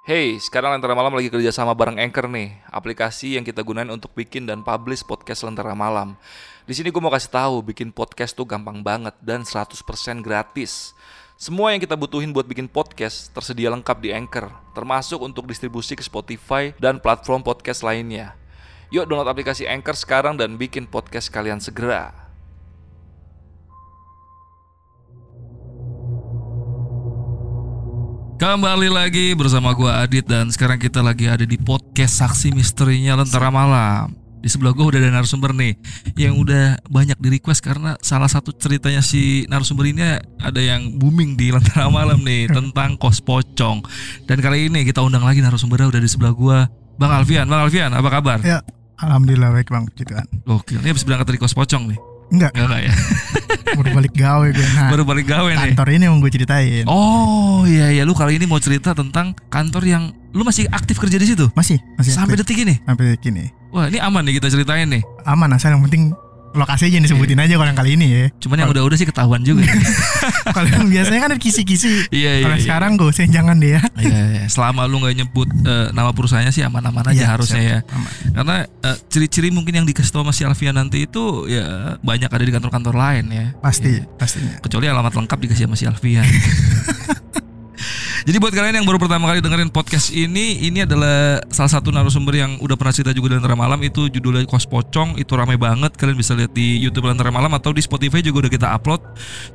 Hey, sekarang Lentera Malam lagi kerja sama bareng Anchor nih, aplikasi yang kita gunain untuk bikin dan publish podcast Lentera Malam. Di sini gue mau kasih tahu, bikin podcast tuh gampang banget dan 100% gratis. Semua yang kita butuhin buat bikin podcast tersedia lengkap di Anchor, termasuk untuk distribusi ke Spotify dan platform podcast lainnya. Yuk download aplikasi Anchor sekarang dan bikin podcast kalian segera. Kembali lagi bersama gua Adit dan sekarang kita lagi ada di podcast Saksi Misterinya Lentera Malam. Di sebelah gua udah ada narasumber nih yang udah banyak di request karena salah satu ceritanya si narasumber ini ada yang booming di Lentera Malam nih tentang kos pocong. Dan kali ini kita undang lagi narasumbernya udah di sebelah gua, Bang Alfian. Bang Alfian, apa kabar? Ya, alhamdulillah baik bang, gitu kan. Oke, ini habis berangkat dari kos pocong nih. Enggak, Enggak ya? baru balik gawe gue. Nah, Baru balik gawe nih. kantor ini mau gue ceritain. Oh iya iya lu kali ini mau cerita tentang kantor yang lu masih aktif kerja di situ Masih, masih sampai aktif. detik ini. sampai gini. Wah ini aman nih kita ceritain nih. Aman asal yang penting lokasi aja yang disebutin Iya. aja kalau yang kali ini ya. Cuman yang udah-udah sih ketahuan juga. kalau yang biasanya kan ada kisi-kisi. Iya iya. Kalau iya. sekarang gue usah jangan deh ya. Iya, iya. selama lu nggak nyebut eh, nama perusahaannya sih aman-aman aja Iya, harusnya siap. ya. Aman. Karena eh, ciri-ciri mungkin yang dikasih tau sama si Alfian nanti itu ya banyak ada di kantor-kantor lain ya. Pasti, Iya. pastinya. Kecuali alamat lengkap dikasih sama si Alfian. Jadi buat kalian yang baru pertama kali dengerin podcast ini, ini adalah salah satu narasumber yang udah pernah cerita juga di Lentera Malam itu judulnya Kos Pocong, itu ramai banget. Kalian bisa lihat di YouTube Lentera Malam atau di Spotify juga udah kita upload.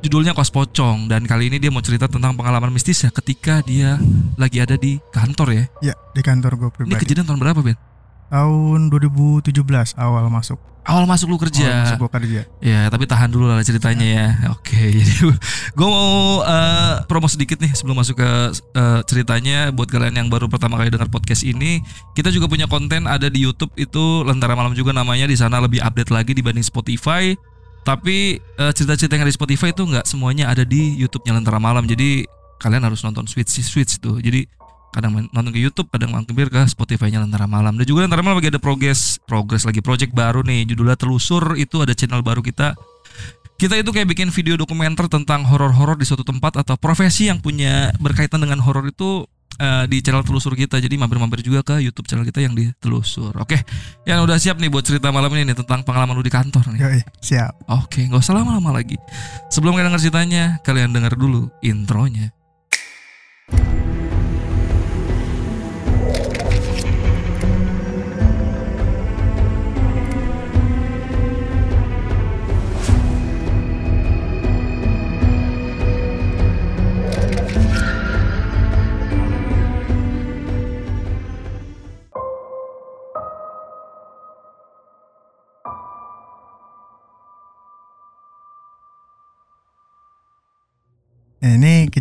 Judulnya Kos Pocong dan kali ini dia mau cerita tentang pengalaman mistis ya ketika dia lagi ada di kantor ya. Ya, di kantor gue Ini pribadi. kejadian tahun berapa, Ben? Tahun 2017 awal masuk. Awal masuk lu kerja. Awal masuk gue kerja. Ya, tapi tahan dulu lah ceritanya ya. Oke, jadi gue mau eh, promo sedikit nih sebelum masuk ke eh, ceritanya buat kalian yang baru pertama kali dengar podcast ini. Kita juga punya konten ada di YouTube itu Lentera Malam juga namanya di sana lebih update lagi dibanding Spotify. Tapi eh, cerita-cerita yang ada di Spotify itu nggak semuanya ada di YouTube-nya Lentera Malam. Jadi kalian harus nonton switch switch tuh. Jadi kadang main- nonton ke YouTube, kadang mampir ke Spotify-nya Lentera Malam. Dan juga Lentera Malam lagi ada progres, progres lagi project baru nih, judulnya Telusur itu ada channel baru kita. Kita itu kayak bikin video dokumenter tentang horor-horor di suatu tempat atau profesi yang punya berkaitan dengan horor itu eh, di channel Telusur kita. Jadi mampir-mampir juga ke YouTube channel kita yang di Telusur. Oke, yang udah siap nih buat cerita malam ini nih tentang pengalaman lu di kantor nih. Yoi, siap. Oke, nggak usah lama-lama lagi. Sebelum kalian denger ceritanya, kalian denger dulu intronya.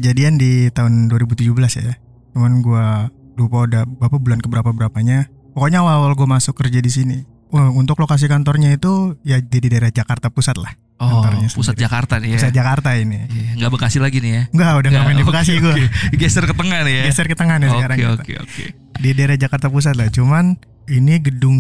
Kejadian di tahun 2017 ya. Cuman gua lupa udah berapa bulan keberapa berapanya. Pokoknya awal-awal gue masuk kerja di sini. Untuk lokasi kantornya itu ya di, daerah Jakarta Pusat lah. Oh, pusat sendiri. Jakarta nih ya. Pusat Jakarta ini. Iya, nggak Bekasi lagi nih ya. Enggak, udah nggak main di Bekasi gue. oke. Geser ke tengah nih ya. Geser ke tengah nih sekarang. Oke, kita. oke, oke. Di daerah Jakarta Pusat lah. Cuman ini gedung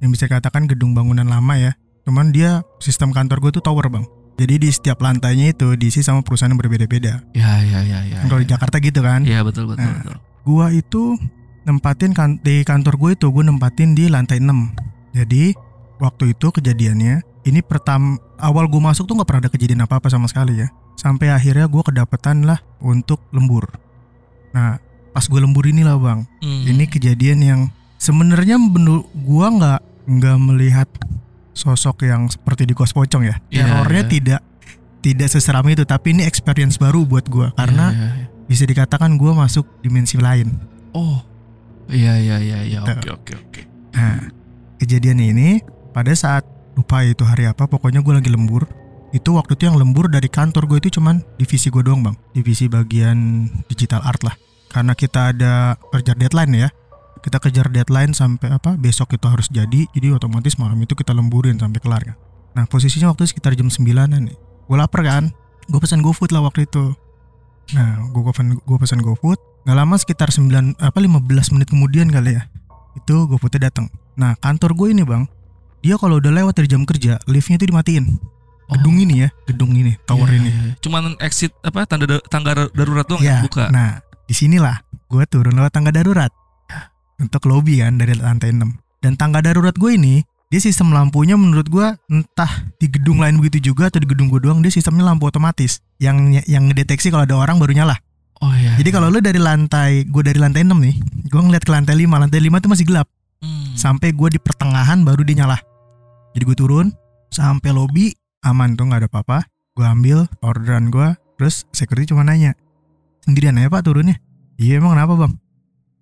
yang bisa dikatakan gedung bangunan lama ya. Cuman dia sistem kantor gue tuh tower bang. Jadi di setiap lantainya itu diisi sama perusahaan yang berbeda-beda. Ya, ya, ya, ya. Kalau di ya. Jakarta gitu kan. Iya, betul, betul, Nah. betul. Gua itu nempatin kan di kantor gue itu gue nempatin di lantai 6. Jadi waktu itu kejadiannya ini pertama awal gue masuk tuh nggak pernah ada kejadian apa apa sama sekali ya. Sampai akhirnya gue kedapetan lah untuk lembur. Nah pas gue lembur inilah bang, Hmm. ini kejadian yang sebenarnya gue nggak nggak melihat sosok yang seperti di kos pocong ya. Iya, Terornya iya. tidak tidak seseram itu, tapi ini experience baru buat gue karena Iya, iya, iya. bisa dikatakan gue masuk dimensi lain. Oh. Iya, iya, iya, iya. Oke, Tuh. oke, oke. Nah, kejadian ini pada saat lupa itu hari apa, pokoknya gue lagi lembur. Itu waktu itu yang lembur dari kantor gue itu cuman divisi gue doang bang, divisi bagian digital art lah. Karena kita ada kerja deadline ya, kita kejar deadline sampai apa besok itu harus jadi, jadi otomatis malam itu kita lemburin sampai kelar kan. Nah posisinya waktu sekitar jam 9an nih, gue lapar kan, gue pesan GoFood lah waktu itu. Nah gue pesan gue pesan GoFood, nggak lama sekitar 9 apa 15 menit kemudian kali ya, itu GoFoodnya datang. Nah kantor gue ini bang, dia kalau udah lewat dari jam kerja, liftnya itu dimatiin. Gedung ini ya, gedung ini, tower Iya, ini. iya. Cuman exit apa tanda da- tangga darurat doang Ya, yang buka. Nah, di sinilah gue turun lewat tangga darurat untuk lobby kan dari lantai 6 dan tangga darurat gue ini dia sistem lampunya menurut gue entah di gedung lain begitu juga atau di gedung gue doang dia sistemnya lampu otomatis. Yang yang ngedeteksi kalau ada orang baru nyala. Oh iya. jadi kalau lu dari lantai gue dari lantai 6 nih gue ngeliat ke lantai 5 lantai 5 tuh masih gelap. Hmm. sampai gue di pertengahan baru dia nyala. Jadi gue turun sampai lobby aman tuh nggak ada apa-apa. Gue ambil orderan gue terus security cuma nanya sendirian aja pak turunnya? Iya emang kenapa bang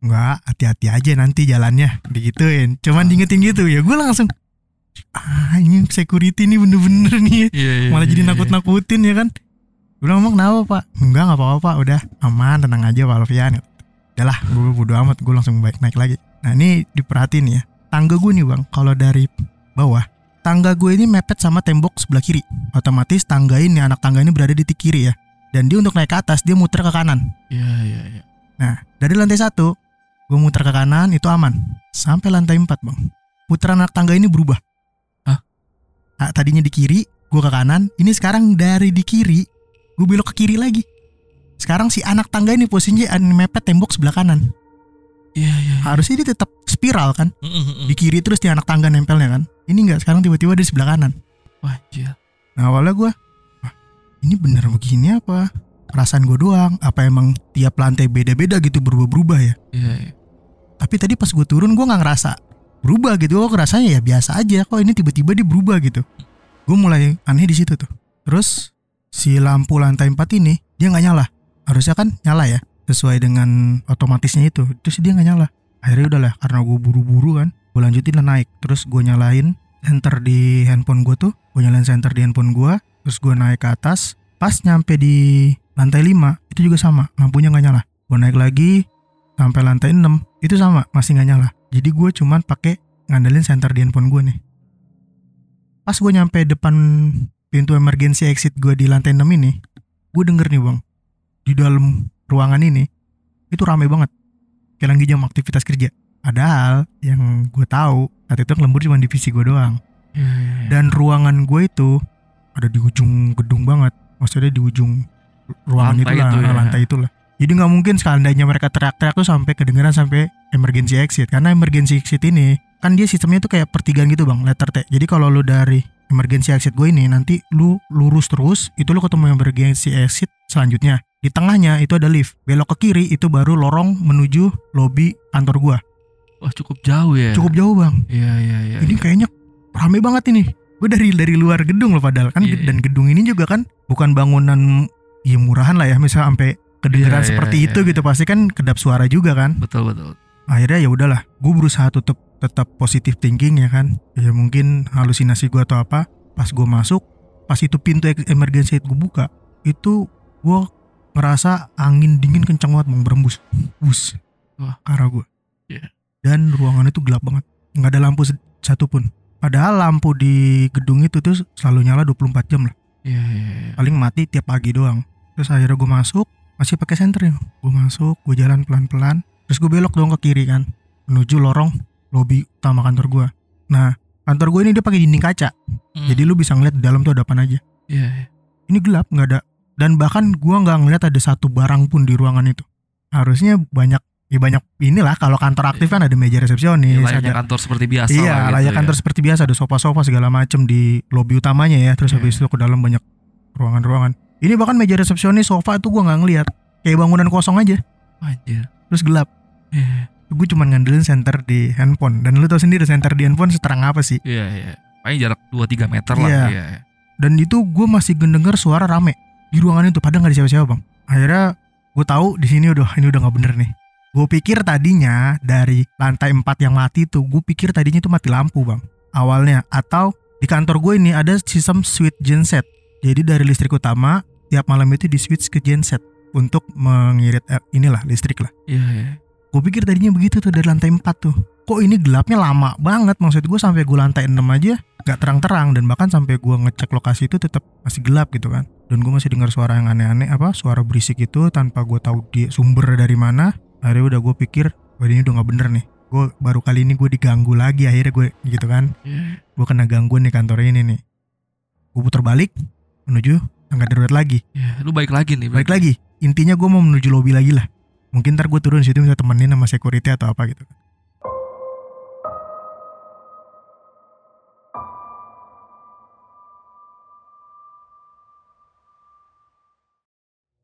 Enggak, hati-hati aja nanti jalannya. Digituin. Cuman diingetin gitu ya gue langsung ah ini security nih bener-bener nih. Iya, iya, malah jadi iya, iya. nakut-nakutin ya kan? Gue bilang emang kenapa pak? Enggak nggak apa-apa pak udah. Aman tenang aja pak Alfian. Udahlah gue bodo amat. Gue langsung baik naik lagi. Nah ini diperhatiin ya. Tangga gue nih bang. Kalau dari bawah tangga gue ini mepet sama tembok sebelah kiri. Otomatis tangga ini anak tangga ini berada di kiri ya. Dan dia untuk naik ke atas dia muter ke kanan. Iya, iya, iya. nah dari lantai satu gue muter ke kanan itu aman. Sampai lantai empat bang. Putaran anak tangga ini berubah. Hah? Nah, tadinya di kiri gue ke kanan. Ini sekarang dari di kiri gue belok ke kiri lagi. Sekarang si anak tangga ini posisinya mepet tembok sebelah kanan. Iya, iya. harusnya dia tetap spiral kan? Mm, mm, mm. di kiri terus di anak tangga nempelnya kan? Ini enggak sekarang tiba-tiba di sebelah kanan. Wah, anjir. nah awalnya gue "Wah, ini bener begini apa? Perasaan gue doang. Apa emang tiap lantai beda-beda gitu berubah-berubah ya? Iya, iya. Tapi tadi pas gue turun gue nggak ngerasa berubah gitu. Gue rasanya ya biasa aja kok ini tiba-tiba dia berubah gitu. Gue mulai aneh di situ tuh. Terus si lampu lantai 4 ini dia nggak nyala. Harusnya kan nyala ya sesuai dengan otomatisnya itu. Terus dia nggak nyala. Akhirnya udahlah karena gue buru-buru kan gue lanjutin lah naik. Terus gue nyalain center di handphone gue tuh gue nyalain center di handphone gue terus gue naik ke atas. Pas nyampe di lantai 5 itu juga sama lampunya nggak nyala. Gue naik lagi sampai lantai 6 itu sama masih nggak nyala. Jadi gue cuman pakai ngandelin center di handphone gue nih. Pas gue nyampe depan pintu emergency exit gue di lantai 6 ini gue denger nih bang di dalam ruangan ini itu rame banget. Kayak lagi jam aktivitas kerja. Padahal yang gue tahu saat itu yang lembur cuma divisi gue doang. Iya. dan ruangan gue itu ada di ujung gedung banget. Maksudnya di ujung ruangan Lantai itu ya. lantai itulah jadi nggak mungkin seandainya mereka teriak-teriak tuh sampai kedengeran sampai emergency exit karena emergency exit ini kan dia sistemnya tuh kayak pertigaan gitu bang letter T jadi kalau lu dari emergency exit gue ini nanti lu lurus terus itu lu ketemu emergency exit selanjutnya di tengahnya itu ada lift belok ke kiri itu baru lorong menuju lobby kantor gua Wah, cukup jauh ya. cukup jauh bang Iya, iya, iya. ini iya. kayaknya rame banget ini gue dari dari luar gedung loh padahal kan Iya, iya. dan gedung ini juga kan bukan bangunan ya murahan lah ya misal sampai kedengeran Iya, iya, seperti iya, itu gitu pasti kan kedap suara juga kan? Betul, betul. akhirnya ya udahlah gue berusaha tutup tetap positif thinking ya kan? Ya mungkin halusinasi gue atau apa pas gue masuk pas itu pintu emergency gue buka itu gue ngerasa angin dingin kencang banget bang berembus. Bus. Wah. ke arah gue Iya. dan ruangan itu gelap banget nggak ada lampu satupun. Padahal lampu di gedung itu tuh selalu nyala 24 jam lah. Iya, iya. paling mati tiap pagi doang. Terus akhirnya gue masuk masih pakai senter ya gue masuk gue jalan pelan-pelan. Terus gue belok dong ke kiri kan menuju lorong lobi utama kantor gue nah kantor gue ini dia pakai dinding kaca. Hmm. jadi lu bisa ngeliat di dalam tuh ada apa aja. Iya, iya. ini gelap nggak ada. Dan bahkan gue nggak ngeliat ada satu barang pun di ruangan itu. Harusnya banyak ya banyak inilah kalau kantor aktif kan ada meja resepsionis Ya, layaknya ada kantor seperti biasa iya gitu layak ya. kantor seperti biasa ada sofa-sofa segala macem di lobi utamanya ya. Terus Iya. habis itu ke dalam banyak ruangan-ruangan. Ini bahkan meja resepsionis sofa tuh gue nggak ngeliat kayak bangunan kosong aja Anjir. terus gelap Iya, gue cuma ngandelin center di handphone dan lu tau sendiri center di handphone seterang apa sih iya, iya. Paling jarak 2-3 meter lah. Iya. Iya. iya. dan itu gue masih mendengar suara rame di ruangan itu padahal nggak ada siapa-siapa bang akhirnya gue tahu di sini udah ini udah nggak bener nih gue pikir tadinya dari lantai 4 yang mati tuh gue pikir tadinya itu mati lampu bang awalnya atau di kantor gue ini ada sistem switch genset jadi dari listrik utama tiap malam itu di switch ke genset untuk mengirit eh, inilah listrik lah. Iya, iya. gue pikir tadinya begitu tuh dari lantai 4 tuh. Kok ini gelapnya lama banget? Maksud gue sampai gue lantai 6 aja nggak terang-terang. Dan bahkan sampai gue ngecek lokasi itu tetap masih gelap gitu kan. Dan gue masih dengar suara yang aneh-aneh apa suara berisik itu tanpa gue tahu di sumber dari mana. Akhirnya udah gue pikir wah ini udah nggak bener nih. Gue baru kali ini gue diganggu lagi akhirnya gue gitu kan. Iya. gue kena gangguan di kantor ini nih. Gue putar balik menuju tangga darurat lagi. Iya, lu baik lagi nih. balik lagi. Intinya gue mau menuju lobby lagi lah. Mungkin ntar gue turun situ bisa temenin sama security atau apa gitu.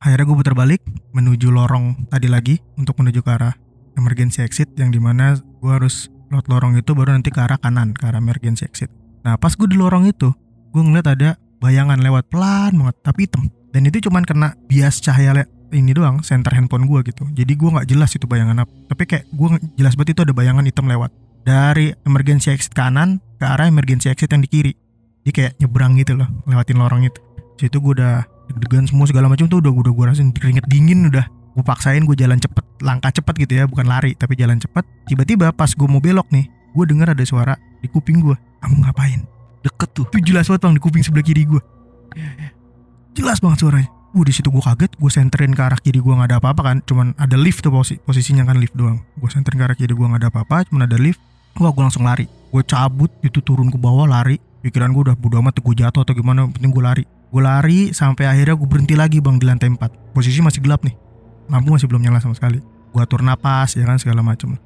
Akhirnya gue putar balik menuju lorong tadi lagi untuk menuju ke arah emergency exit yang di mana gue harus lewat lorong itu baru nanti ke arah kanan ke arah emergency exit. Nah pas gue di lorong itu gue ngeliat ada bayangan lewat pelan banget tapi hitam. Dan itu cuman kena bias cahaya ini doang center handphone gue gitu. Jadi gue nggak jelas itu bayangan apa. Tapi kayak gue jelas banget itu ada bayangan hitam lewat. Dari emergency exit kanan ke arah emergency exit yang di kiri. Dia kayak nyebrang gitu loh lewatin lorong itu. Situ gue udah deg-degan semua segala macam tuh udah udah gue rasain keringet dingin udah. Gue paksain gue jalan cepet langkah cepet gitu ya bukan lari tapi jalan cepet. Tiba-tiba pas gue mau belok nih gue dengar ada suara di kuping gue kamu ngapain Deket tuh. itu jelas banget bang di kuping sebelah kiri gue jelas banget suaranya Wah di situ gue kaget, gue senterin ke arah kiri gue nggak ada apa-apa kan, cuman ada lift tuh posi posisinya kan lift doang. Gue senterin ke arah kiri gue nggak ada apa-apa, cuman ada lift. Wah gue langsung lari, gue cabut itu turun ke bawah lari. Pikiran gue udah bodo amat gue jatuh atau gimana, penting gue lari. Gue lari sampai akhirnya gue berhenti lagi bang di lantai 4 Posisi masih gelap nih, lampu masih belum nyala sama sekali. Gue atur napas ya kan segala macem.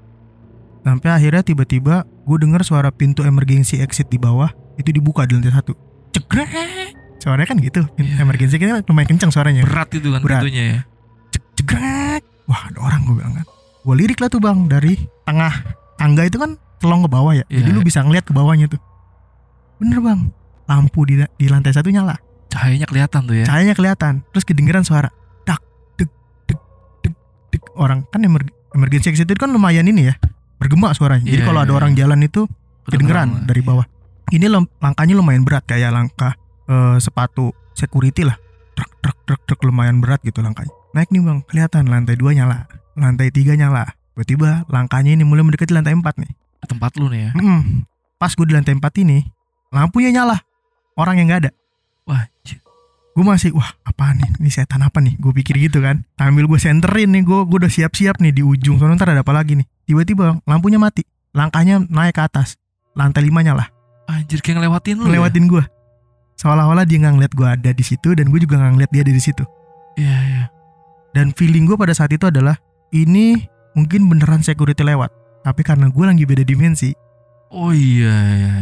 Sampai akhirnya tiba-tiba gue dengar suara pintu emergency exit di bawah itu dibuka di lantai satu. Cegrek. Suaranya kan gitu. Pintu Iya. emergency kan lumayan kencang suaranya. Berat itu kan Berat. ya. Cegrek. Wah ada orang gue bilang kan. Gue lirik lah tuh bang dari tengah tangga itu kan telong ke bawah ya. Jadi Iya. lu bisa ngeliat ke bawahnya tuh. Bener bang. Lampu di, di lantai satu nyala. Cahayanya kelihatan tuh ya. Cahayanya kelihatan. Terus kedengeran suara. Dak, dek, dek, dek, dek. Orang kan emer emergency exit itu kan lumayan ini ya. Bergema suaranya. Jadi Iya, kalau ada iya. orang jalan itu kedengeran dari bawah. Ini lem- langkahnya lumayan berat kayak langkah eh, sepatu security lah. Truk truk truk truk lumayan berat gitu langkahnya. Naik nih bang, kelihatan lantai dua nyala, lantai tiga nyala. Tiba-tiba langkahnya ini mulai mendekati lantai empat nih. Tempat lu nih ya. Mm-mm. Pas gue di lantai empat ini, lampunya nyala. Orang yang nggak ada. Wah. Gue masih, wah apa nih? Ini setan apa nih? Gue pikir gitu kan. Sambil gue senterin nih, gue gue udah siap-siap nih di ujung. Soalnya ntar ada apa lagi nih? Tiba-tiba lampunya mati. Langkahnya naik ke atas. Lantai lima nyala. Anjir kayak ngelewatin lu. ngelewatin gue seolah-olah dia nggak ngeliat gue ada di situ dan gue juga nggak ngeliat dia ada di situ Ya? Iya, iya. dan feeling gue pada saat itu adalah ini mungkin beneran security lewat tapi karena gue lagi beda dimensi Oh iya, iya.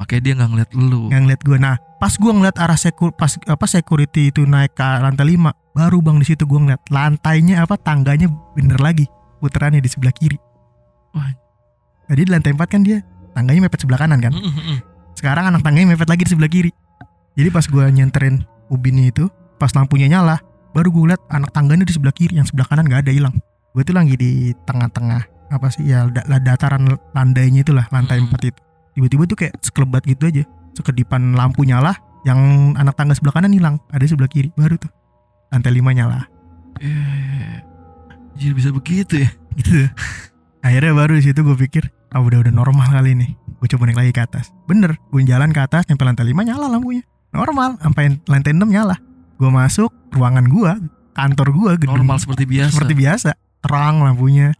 Makanya dia nggak ngeliat lu. nggak ngeliat gue nah pas gue ngeliat arah sekur pas apa security itu naik ke lantai 5 baru bang di situ gue ngeliat lantainya apa tangganya bener lagi puterannya di sebelah kiri Wah. tadi di lantai 4 kan dia tangganya mepet sebelah kanan kan mm. Sekarang anak tangganya mepet lagi di sebelah kiri jadi pas gue nyenterin ubinnya itu pas lampunya nyala baru gue liat anak tangganya di sebelah kiri yang sebelah kanan nggak ada hilang gue tuh lagi di tengah-tengah apa sih ya dataran landainya itulah lantai Hmm. empat itu tiba-tiba tuh kayak sekelebat gitu aja sekedipan lampu nyala yang anak tangga sebelah kanan hilang ada di sebelah kiri baru tuh lantai lima nyala iya. Anjir bisa begitu ya. gitu akhirnya baru di situ gue pikir ah udah udah normal kali ini gue coba naik lagi ke atas. Bener gue jalan ke atas nyampe lantai 5 nyala lampunya. Normal sampai lantai 6 nyala. Gue masuk ruangan gue kantor gue gedung Normal seperti biasa. seperti biasa. Terang lampunya.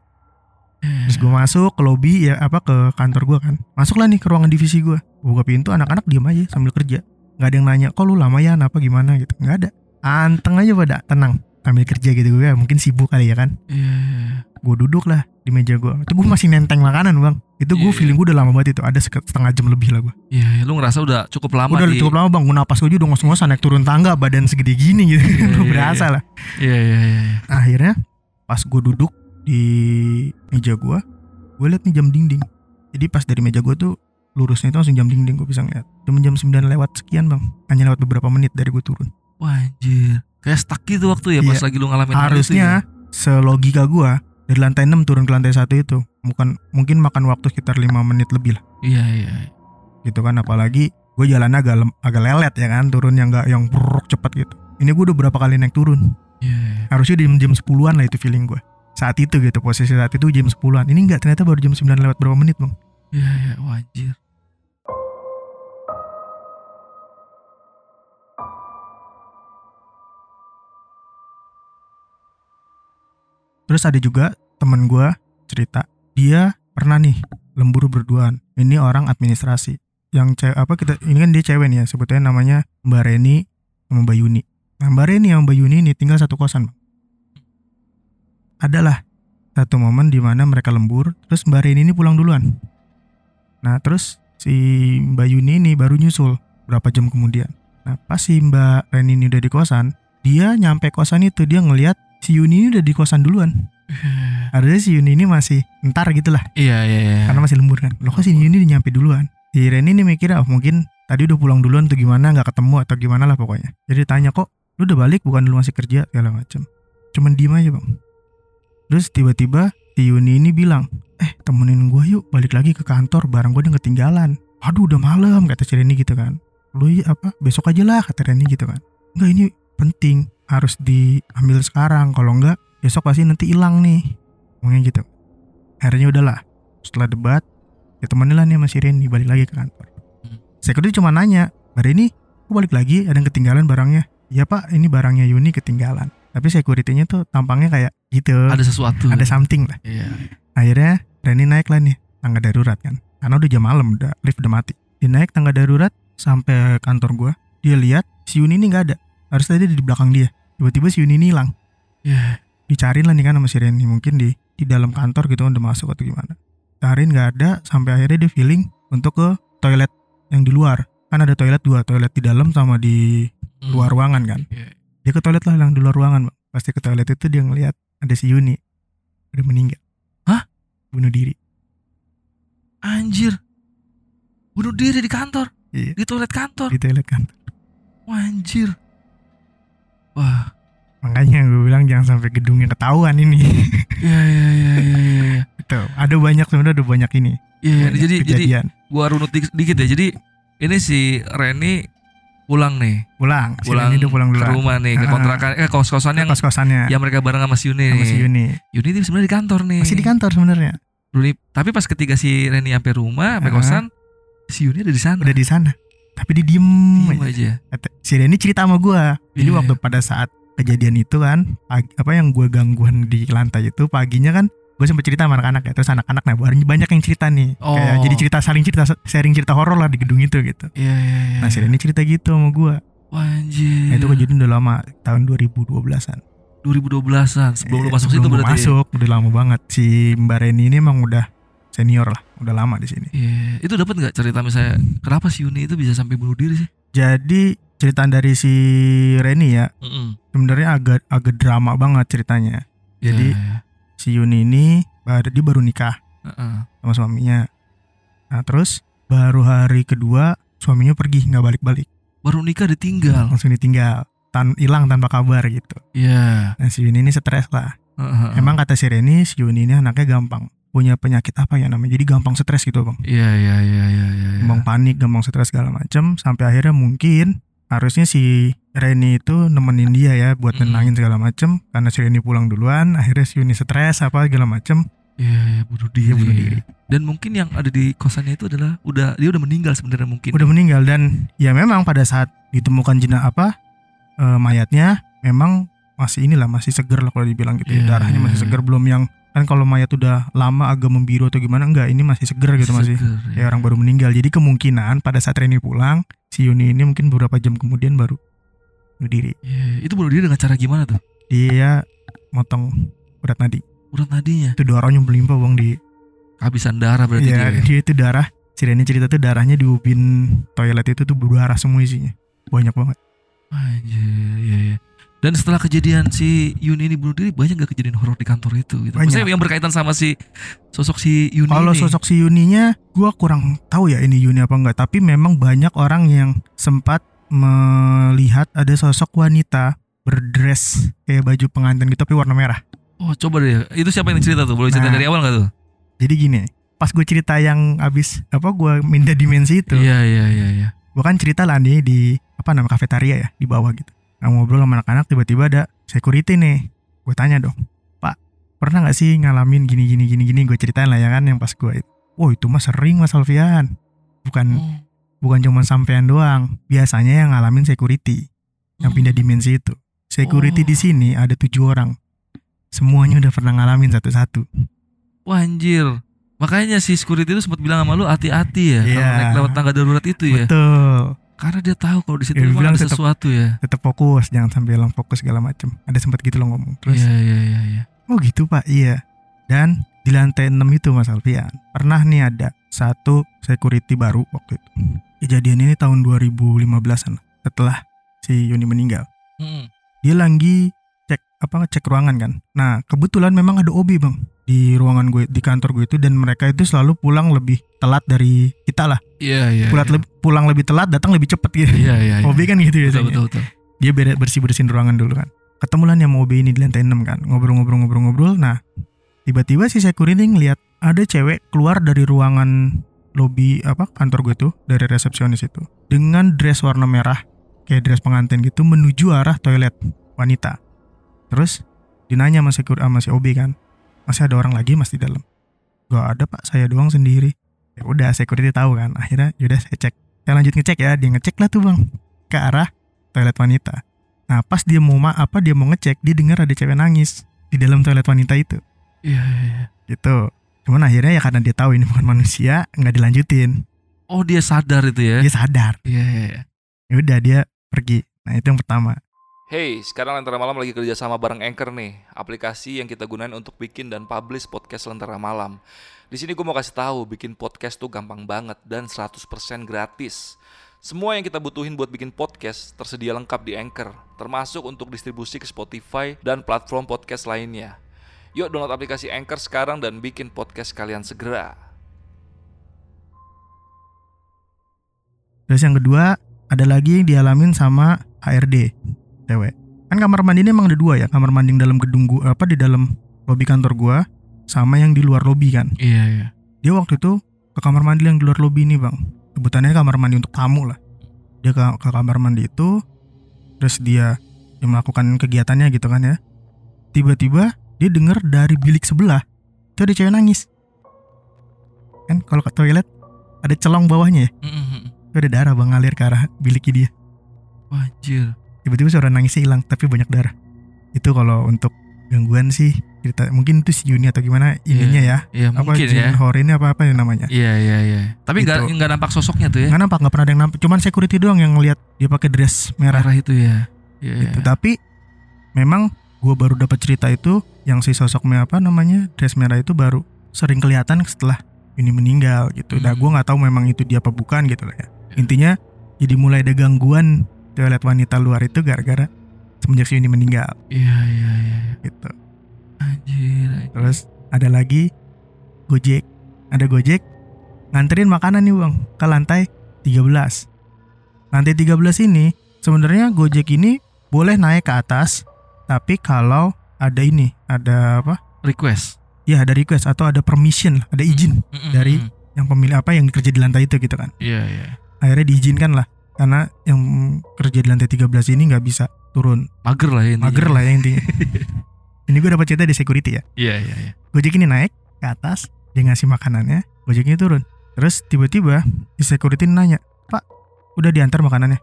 Terus gue masuk ke lobby ya apa ke kantor gue kan. Masuklah nih ke ruangan divisi gue buka pintu anak-anak diem aja sambil kerja. Nggak ada yang nanya kok lu lama ya apa gimana? Gitu. Nggak ada. Anteng aja pada tenang sambil kerja gitu gue mungkin sibuk kali ya kan. Iya, iya. Gue duduk lah di meja gue itu gue masih nenteng makanan bang itu gue Iya, feeling gue udah lama banget itu ada setengah jam lebih lah gue Iya, iya, lu ngerasa udah cukup lama udah di. cukup lama bang gue napas gue juga udah ngos-ngosan naik turun tangga badan segede gini gitu Iya, gue iya, berasa lah Iya, iya, iya. iya. akhirnya pas gue duduk di meja gue gue liat nih jam dinding jadi pas dari meja gue tuh lurusnya itu langsung jam dinding gue bisa ngeliat jam jam 9 lewat sekian bang hanya lewat beberapa menit dari gue turun Wah, anjir. Kayak stuck gitu waktu ya pas Iya. lagi lu ngalamin hal itu ya. harusnya selogika gue dari lantai 6 turun ke lantai satu itu bukan mungkin makan waktu sekitar 5 menit lebih lah Iya, iya. iya. gitu kan apalagi gue jalan agak lem- agak lelet ya kan turun yang nggak yang bruk cepet gitu ini gue udah berapa kali naik turun Iya, iya. harusnya di jam 10-an lah itu feeling gue saat itu gitu posisi saat itu jam 10-an ini enggak ternyata baru jam 9 lewat berapa menit bang Iya, iya. Wah, anjir. Terus ada juga temen gue cerita dia pernah nih lembur berduaan ini orang administrasi yang cewek apa kita ini kan dia cewek nih ya sebetulnya namanya Mbak Reni sama Mbak Yuni nah Mbak Reni sama Mbak Yuni ini tinggal satu kosan adalah satu momen di mana mereka lembur, terus Mbak Reni ini pulang duluan. Nah, terus si Mbak Yuni ini baru nyusul berapa jam kemudian. Nah, pas si Mbak Reni ini udah di kosan, dia nyampe kosan itu dia ngelihat si Yuni ini udah di kosan duluan. Harusnya si Yuni ini masih ntar gitu lah, Iya iya iya. karena masih lembur kan. Loh kok si Yuni nyampe duluan? Si Reni ini mikir, oh mungkin tadi udah pulang duluan atau gimana, nggak ketemu atau gimana lah pokoknya. Jadi tanya kok, lu udah balik bukan lu masih kerja segala macam. Cuman diem aja bang. Terus tiba-tiba si Yuni ini bilang, eh temenin gua yuk balik lagi ke kantor, barang gua udah ketinggalan. Aduh udah malam kata si Reni gitu kan. Lu apa besok aja lah kata Reni gitu kan. Enggak ini penting harus diambil sekarang kalau enggak besok pasti nanti hilang nih. Ngomongnya gitu. Akhirnya udahlah. Setelah debat, ya temenin lah nih sama si balik lagi ke kantor. Hmm. Security cuma nanya, Mbak Reni kok balik lagi ada yang ketinggalan barangnya? Iya pak, ini barangnya Yuni ketinggalan. Tapi security-nya tuh tampangnya kayak gitu. Ada sesuatu. Ada something lah. Iya. Akhirnya Reni naik lah nih tangga darurat kan. Karena udah jam malam, udah lift udah mati. Dia naik tangga darurat sampai kantor gua. Dia lihat si Yuni ini nggak ada. Harus tadi di belakang dia. Tiba-tiba si Yuni ini hilang. Iya. Dicariin lah nih kan sama si Reni. Mungkin di di dalam kantor gitu kan udah masuk atau gimana. Cariin nggak ada sampai akhirnya dia feeling untuk ke toilet yang di luar. Kan ada toilet dua, toilet di dalam sama di Hmm. luar ruangan kan. Iya. Dia ke toilet lah yang di luar ruangan. Pasti ke toilet itu dia ngelihat ada si Yuni udah meninggal. Hah? Bunuh diri. Anjir. Bunuh diri di kantor. Iya. Di toilet kantor. Di toilet kan. Wah, anjir. Wah. Makanya gue bilang jangan sampai gedungnya ketahuan ini. Iya iya iya iya iya. Gitu. Ada banyak sebenarnya ada banyak ini. Iya. Banyak jadi jadi kejadian. gua runut dik- dikit ya. Jadi ini si Reni pulang nih, pulang. Si pulang, Reni udah pulang ke duluan. rumah nih, ke kontrakan eh kos-kosan yang Kos kosannya yang mereka bareng sama si Yuni sama si Yuni. Yuni itu sebenarnya di kantor nih. Masih di kantor sebenarnya. Tapi pas ketika si Reni sampai rumah, sampai kosan, si Yuni ada di sana. Udah di sana. Tapi dia diem, Diem aja. aja. Si Reni cerita sama gua. Jadi Iya. waktu pada saat kejadian itu kan, pagi, apa yang gua gangguan di lantai itu paginya kan gue sempet cerita sama anak-anak ya terus anak-anak nah baru banyak yang cerita nih Oh. kayak jadi cerita saling cerita sharing cerita horor lah di gedung itu gitu Iya iya iya. nah si Reni cerita gitu sama gue Wah, anjir. nah, itu kejadian udah lama tahun 2012an 2012-an sebelum lu Iya, masuk situ sebelum gua berarti. masuk udah lama banget si Mbak Reni ini emang udah senior lah udah lama di sini Iya, itu dapat nggak cerita misalnya kenapa si Yuni itu bisa sampai bunuh diri sih? jadi cerita dari si Reni ya Mm sebenarnya agak agak drama banget ceritanya Jadi- si Yuni ini baru dia baru nikah sama suaminya. Nah terus baru hari kedua suaminya pergi nggak balik-balik, baru nikah ditinggal. langsung ditinggal, tan hilang tanpa kabar gitu. Iya. Nah si Yuni ini stres lah. Heeh. Emang kata si Reni si Yuni ini anaknya gampang punya penyakit apa ya namanya, jadi gampang stres gitu bang, Iya iya iya iya iya. gampang panik, gampang stres segala macem, sampai akhirnya mungkin harusnya si Reni itu nemenin dia ya buat nenangin segala macem, karena si Reni pulang duluan, akhirnya si Yuni stres apa segala macem, Iya, iya, bunuh diri. dia bunuh diri. Dan mungkin yang ada di kosannya itu adalah udah dia udah meninggal sebenarnya mungkin. udah meninggal dan ya memang pada saat ditemukan jenazah apa eh, mayatnya memang masih inilah masih seger lah kalau dibilang gitu ya. Iya, darahnya masih iya. seger belum yang kan kalau mayat udah lama agak membiru atau gimana enggak ini masih seger gitu masih Seger, kayak orang baru meninggal. Jadi kemungkinan pada saat Reni pulang si Yuni ini mungkin beberapa jam kemudian baru bunuh diri. Iya, itu bunuh diri dengan cara gimana tuh? dia motong urat nadi. Urat nadinya? Itu darahnya melimpah bang di kehabisan darah berarti ya, dia. dia itu darah. Si Reni cerita tuh darahnya di ubin toilet itu tuh berdarah semua isinya. Banyak banget. Anjir, iya iya. Dan setelah kejadian si Yuni ini bunuh diri, banyak gak kejadian horor di kantor itu gitu. Banyak. Maksudnya yang berkaitan sama si sosok si Yuni Kalau sosok si Yuninya, gua kurang tahu ya ini Yuni apa enggak. Tapi memang banyak orang yang sempat melihat ada sosok wanita berdress kayak baju pengantin gitu tapi warna merah. Oh, coba deh. Itu siapa yang cerita tuh? Boleh cerita Nah. dari awal gak tuh? Jadi gini, pas gue cerita yang abis apa gua minta dimensi itu, Iya, iya, iya, iya. gua kan cerita lah nih di apa nama kafetaria ya di bawah gitu. Ngobrol sama anak-anak tiba-tiba ada security nih. Gue tanya dong, Pak, pernah nggak sih ngalamin gini gini gini gini? Gue ceritain lah ya kan yang pas gue itu. Oh itu mah sering Mas Alfian. Bukan Oh. bukan cuma sampean doang. Biasanya yang ngalamin security yang pindah dimensi itu. Oh. Security di sini ada tujuh orang. Semuanya udah pernah ngalamin satu-satu. Wah, anjir. Makanya si security itu sempat bilang sama lu hati-hati ya Iya. kalau naik lewat tangga darurat itu ya. Betul. Karena dia tahu kalau di situ Ya, bilang ada tetap- sesuatu ya. tetap fokus jangan sampai hilang fokus segala macem ada sempat gitu loh ngomong terus Iya iya iya iya. oh gitu pak iya dan di lantai 6 itu mas Alfian pernah nih ada satu security baru waktu itu kejadian ini tahun 2015an setelah si Yuni meninggal Mm. dia lagi cek apa cek ruangan kan nah kebetulan memang ada OB bang di ruangan gue di kantor gue itu dan mereka itu selalu pulang lebih telat dari kita lah Iya iya. pulang, iya. lebih, pulang lebih telat datang lebih cepet gitu Iya iya. iya. OB kan gitu Betul biasanya betul betul. dia beres bersih bersihin ruangan dulu kan ketemu lah nih sama OB ini di lantai 6 kan ngobrol-ngobrol-ngobrol-ngobrol nah tiba-tiba si security ngeliat ada cewek keluar dari ruangan lobby apa kantor gue tuh dari resepsionis itu dengan dress warna merah kayak dress pengantin gitu menuju arah toilet wanita terus dinanya sama security sama si OB kan masih ada orang lagi mas di dalam gak ada pak saya doang sendiri ya udah security tahu kan akhirnya yaudah saya cek saya lanjut ngecek ya dia ngecek lah tuh bang ke arah toilet wanita Nah pas dia mau ma apa dia mau ngecek dia dengar ada cewek nangis di dalam toilet wanita itu Iya iya. iya. gitu. Cuman akhirnya ya karena dia tahu ini bukan manusia nggak dilanjutin. Oh dia sadar itu ya. Dia sadar. Iya iya. iya. Ya udah dia pergi. Nah itu yang pertama. Hey, sekarang Lentera Malam lagi kerja sama bareng Anchor nih, aplikasi yang kita gunain untuk bikin dan publish podcast Lentera Malam. Di sini gue mau kasih tahu, bikin podcast tuh gampang banget dan 100% gratis. Semua yang kita butuhin buat bikin podcast tersedia lengkap di Anchor, termasuk untuk distribusi ke Spotify dan platform podcast lainnya. Yuk download aplikasi Anchor sekarang dan bikin podcast kalian segera. Terus yang kedua ada lagi yang dialamin sama HRD cewek. Kan kamar mandi ini emang ada dua ya, kamar mandi yang dalam gedung gua apa di dalam lobi kantor gua sama yang di luar lobi kan. Iya iya. Dia waktu itu ke kamar mandi yang di luar lobi ini bang. Sebutannya kamar mandi untuk tamu lah. Dia ke, ke kamar mandi itu, terus dia, dia melakukan kegiatannya gitu kan ya. Tiba-tiba dia dengar dari bilik sebelah, itu ada cewek nangis. Kan kalau ke toilet ada celong bawahnya ya, Mm-mm. itu ada darah bang ngalir ke arah biliknya dia. Wajir. Tiba-tiba suara nangisnya hilang, tapi banyak darah. Itu kalau untuk gangguan sih cerita mungkin itu si Yuni atau gimana ininya ya Iya apa mungkin ya. Jin Hor ini apa apa yang namanya Iya iya iya. Tapi nggak Gitu. nggak nampak sosoknya tuh ya. nggak nampak nggak pernah ada yang nampak cuman security doang yang ngeliat dia pakai dress merah Merah itu ya. Iya iya. gitu tapi memang gua baru dapat cerita itu yang si sosok me- apa namanya dress merah itu baru sering kelihatan setelah ini meninggal gitu nah Hmm. gua nggak tahu memang itu dia apa bukan gitu lah ya intinya jadi mulai ada gangguan toilet wanita luar itu gara-gara semenjak si ini meninggal Iya iya iya. gitu Anjir. anjir. terus ada lagi Gojek ada Gojek nganterin makanan nih bang ke lantai 13 lantai 13 ini sebenarnya Gojek ini boleh naik ke atas tapi kalau ada ini ada apa request. ya ada request atau ada permission ada izin Mm-mm, dari- mm-mm. yang pemilik apa yang kerja di lantai itu gitu kan Iya iya. akhirnya diizinkan lah karena yang kerja di lantai 13 ini nggak bisa turun Mager lah ya intinya. mager lah ya intinya ini gue dapat cerita di security ya Iya iya iya. Gojek ini naik ke atas, dia ngasih makanannya, Gojeknya turun. Terus tiba-tiba si security nanya, Pak, udah diantar makanannya?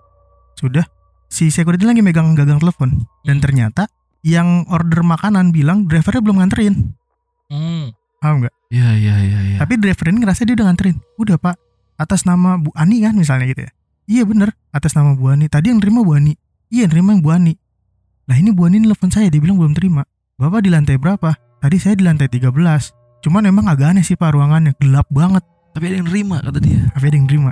Sudah. Si security lagi megang gagang telepon. Dan Hmm. ternyata yang order makanan bilang drivernya belum nganterin. Hmm. Paham nggak? Iya iya iya iya. Tapi driver ini ngerasa dia udah nganterin. Udah pak, atas nama Bu Ani kan misalnya gitu ya. Iya bener, atas nama Bu Ani. Tadi yang terima Bu Ani. Iya yang terima yang Bu Ani. Lah ini Bu Ani nelfon saya, dia bilang belum terima. Bapak di lantai berapa? Tadi saya di lantai 13. Cuman emang agak aneh sih pak ruangannya, gelap banget. Tapi ada yang nerima kata dia. Tapi ada yang terima.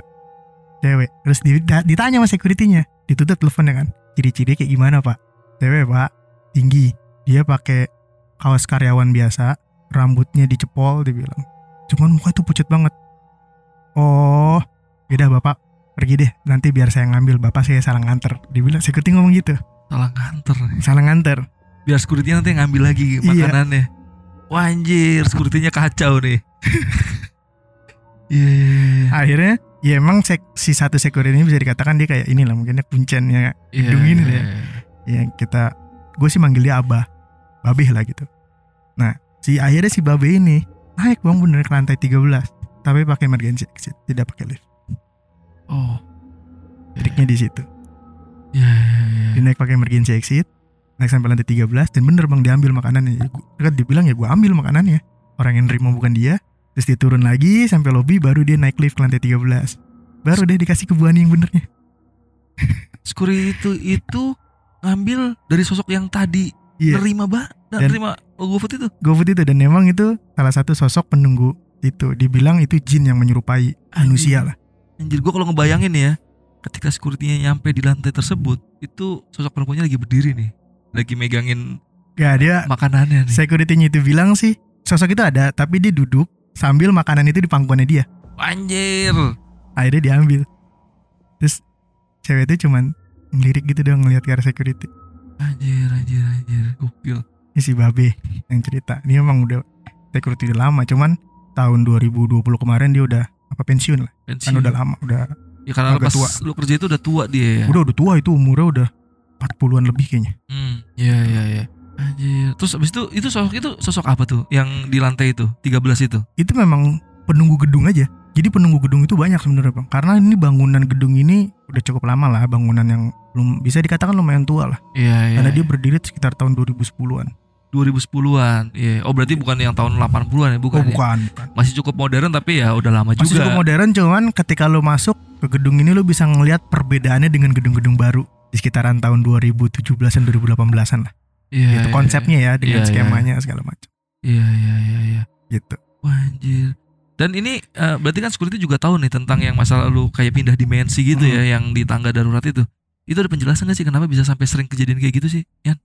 Cewek. Terus ditanya sama security-nya. Ditutup teleponnya kan. Ciri-ciri kayak gimana pak? Cewek pak, tinggi. Dia pakai kaos karyawan biasa, rambutnya dicepol dia bilang. Cuman muka itu pucat banget. Oh, yaudah bapak pergi deh. Nanti biar saya ngambil. Bapak saya salah nganter. Dibilang security ngomong gitu. Salah nganter. Salah nganter. Biar security nanti ngambil lagi Iya. makanannya. Wah anjir, security-nya kacau nih. Iya iya iya. Akhirnya, ya emang sek- si satu security ini bisa dikatakan dia kayak inilah mungkinnya kuncennya Iya, Hidung ini iya, ya. iya. yang kita gue sih manggil dia abah babeh lah gitu nah si akhirnya si babe ini naik bang bener ke lantai 13 tapi pakai emergency exit tidak pakai lift Oh. triknya di situ. Iya iya. dia naik pakai emergency exit naik sampai lantai 13 dan bener bang diambil makanannya. Ya, kan dia bilang ya gue ambil makanannya. Orang yang nerima bukan dia. Terus dia turun lagi sampai lobby baru dia naik lift ke lantai 13 baru deh dikasih ke Bu Ani yang benernya. Security itu itu ngambil dari sosok yang tadi. Iya. nerima ba Dan- nerima GoFood itu? GoFood itu dan memang itu salah satu sosok penunggu itu. Dibilang itu jin yang menyerupai manusia lah. Anjir gue kalau ngebayangin ya ketika security-nya nyampe di lantai tersebut itu sosok perempuannya lagi berdiri nih lagi megangin Gak dia makanannya nih security-nya itu bilang sih sosok itu ada tapi dia duduk sambil makanan itu di pangkuannya dia. anjir Akhirnya diambil. Terus cewek itu cuman ngelirik gitu dong ngeliat ke arah security. anjir anjir anjir gokil Ini si Babe yang cerita. Dia memang udah security udah lama cuman tahun 2020 kemarin dia udah apa pensiun lah. Kan pensiun udah lama, udah ya karena agak pas tua. lu kerja itu udah tua dia ya udah udah tua itu umurnya udah 40-an lebih kayaknya. Hmm, iya iya iya. Anjir. Terus abis itu itu sosok itu sosok apa tuh yang di lantai itu 13 itu? itu memang penunggu gedung aja. Jadi penunggu gedung itu banyak sebenarnya bang. Karena ini bangunan gedung ini udah cukup lama lah, bangunan yang belum bisa dikatakan lumayan tua lah. Iya iya. Karena dia berdiri sekitar tahun 2010-an. 2010-an. Iya. Oh berarti bukan yang tahun 80-an ya, bukan. oh ya? bukan, bukan. Masih cukup modern tapi ya udah lama Masih juga. cukup modern cuman ketika lo masuk ke gedung ini lo bisa ngelihat perbedaannya dengan gedung-gedung baru di sekitaran tahun 2017-an 2018-an lah. Iya. gitu iya, konsepnya ya dengan Iya, iya. skemanya segala macam. Iya iya iya iya. Gitu. Wah, anjir. Dan ini eh, berarti kan security juga tahu nih tentang yang masalah lu kayak pindah dimensi gitu Hmm. ya yang di tangga darurat itu. Itu ada penjelasan gak sih kenapa bisa sampai sering kejadian kayak gitu sih? Yan?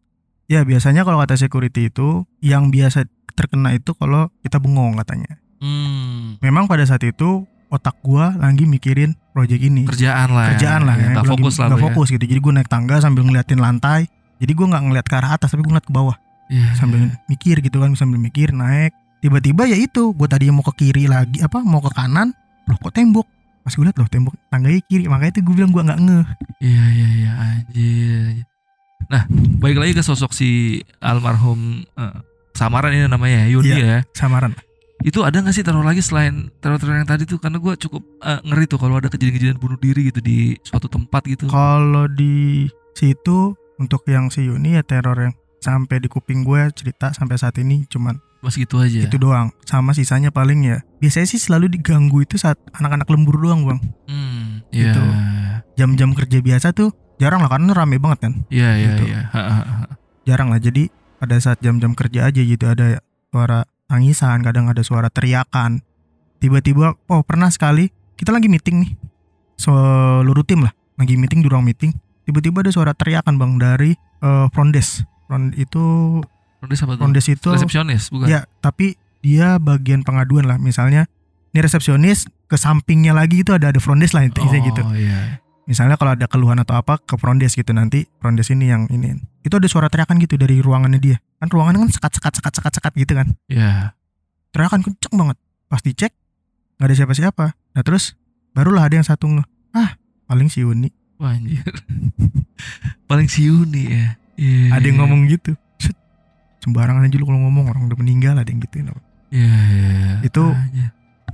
Ya biasanya kalau kata security itu yang biasa terkena itu kalau kita bengong katanya. Hmm. Memang pada saat itu otak gua lagi mikirin proyek ini. Kerjaan lah. kerjaan ya. lah ya. ya, Gak gua fokus lagi, lah. nggak lu ya. fokus gitu jadi gue naik tangga sambil ngeliatin lantai jadi gue nggak ngeliat ke arah atas tapi gue ngeliat ke bawah Iya, sambil iya. mikir gitu kan sambil mikir naik tiba-tiba ya itu gue tadinya mau ke kiri lagi apa mau ke kanan loh kok tembok pas gue liat loh tembok tangganya kiri makanya itu gue bilang gue nggak ngeh Iya iya iya anjir. Nah, balik lagi ke sosok si almarhum eh, Samaran ini namanya ya, Yuni Iya. ya. samaran Itu ada gak sih teror lagi selain teror-teror yang tadi tuh? Karena gue cukup eh, ngeri tuh kalau ada kejadian-kejadian bunuh diri gitu di suatu tempat gitu. kalau di situ untuk yang si Yuni ya teror yang sampai di kuping gue cerita sampai saat ini cuman Mas gitu aja. itu doang sama sisanya paling ya biasanya sih selalu diganggu itu saat anak-anak lembur doang bang Hmm, iya. Gitu. jam-jam kerja biasa tuh jarang lah karena rame banget kan Iya iya Gitu. iya. Jarang lah jadi pada saat jam-jam kerja aja gitu ada suara tangisan kadang ada suara teriakan tiba-tiba oh pernah sekali kita lagi meeting nih seluruh tim lah lagi meeting di ruang meeting tiba-tiba ada suara teriakan bang dari eh, front desk front itu Terus apa tuh? front desk itu Resepsionis bukan? ya tapi dia bagian pengaduan lah misalnya ini resepsionis ke sampingnya lagi itu ada ada front desk lah intinya gitu Oh iya. Misalnya kalau ada keluhan atau apa ke front desk gitu nanti front desk ini yang ini itu ada suara teriakan gitu dari ruangannya dia kan ruangannya kan sekat sekat sekat sekat sekat gitu kan Iya. teriakan kenceng banget pas dicek nggak ada siapa-siapa nah terus barulah ada yang satu nge ah paling si Uni Wah anjir. Paling si Yuni ya. Iya. ada yang ngomong gitu sembarangan aja lu kalau ngomong orang udah meninggal ada yang gituin apa. Iya iya. iya. Itu- Anjir.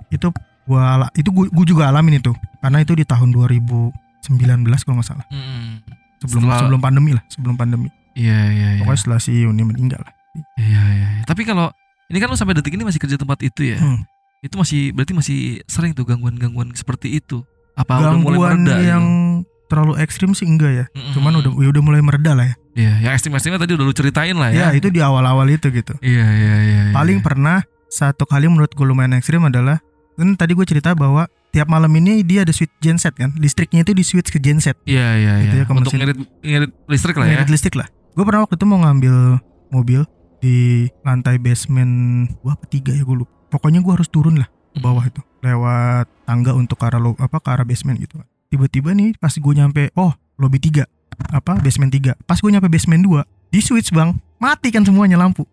itu gua itu gua, gua juga alamin itu karena itu di tahun 2019 kalau nggak salah Mm-mm. sebelum Setelah- sebelum pandemi lah sebelum pandemi Iya iya iya. pokoknya setelah si Uni meninggal lah Iya iya. iya. Tapi kalau ini kan lu sampai detik ini masih kerja tempat itu ya. Hmm. Itu masih berarti masih sering tuh gangguan-gangguan seperti itu. Apa udah mulai gangguan mereda yang gitu? terlalu ekstrim sih enggak ya Mm-mm. cuman udah ya udah mulai mereda lah ya Iya, yang ekstrim-ekstrimnya tadi udah lu ceritain lah ya ya. itu di awal-awal itu gitu Iya iya iya. iya. paling pernah satu kali menurut gue lumayan ekstrim adalah kan tadi gue cerita bahwa tiap malam ini dia ada switch genset kan? Listriknya itu di switch ke genset Iya iya Gitu iya. ya, Untuk ngirit ngirit listrik lah ya. Ngirit listrik lah. Gue pernah waktu itu mau ngambil mobil di lantai basement gua apa tiga ya gue lupa. Pokoknya gue harus turun lah ke bawah itu lewat tangga untuk ke arah lo, apa ke arah basement gitu kan tiba-tiba nih pas gue nyampe oh lobby tiga apa basement tiga. Pas gue nyampe basement dua di switch bang mati kan semuanya lampu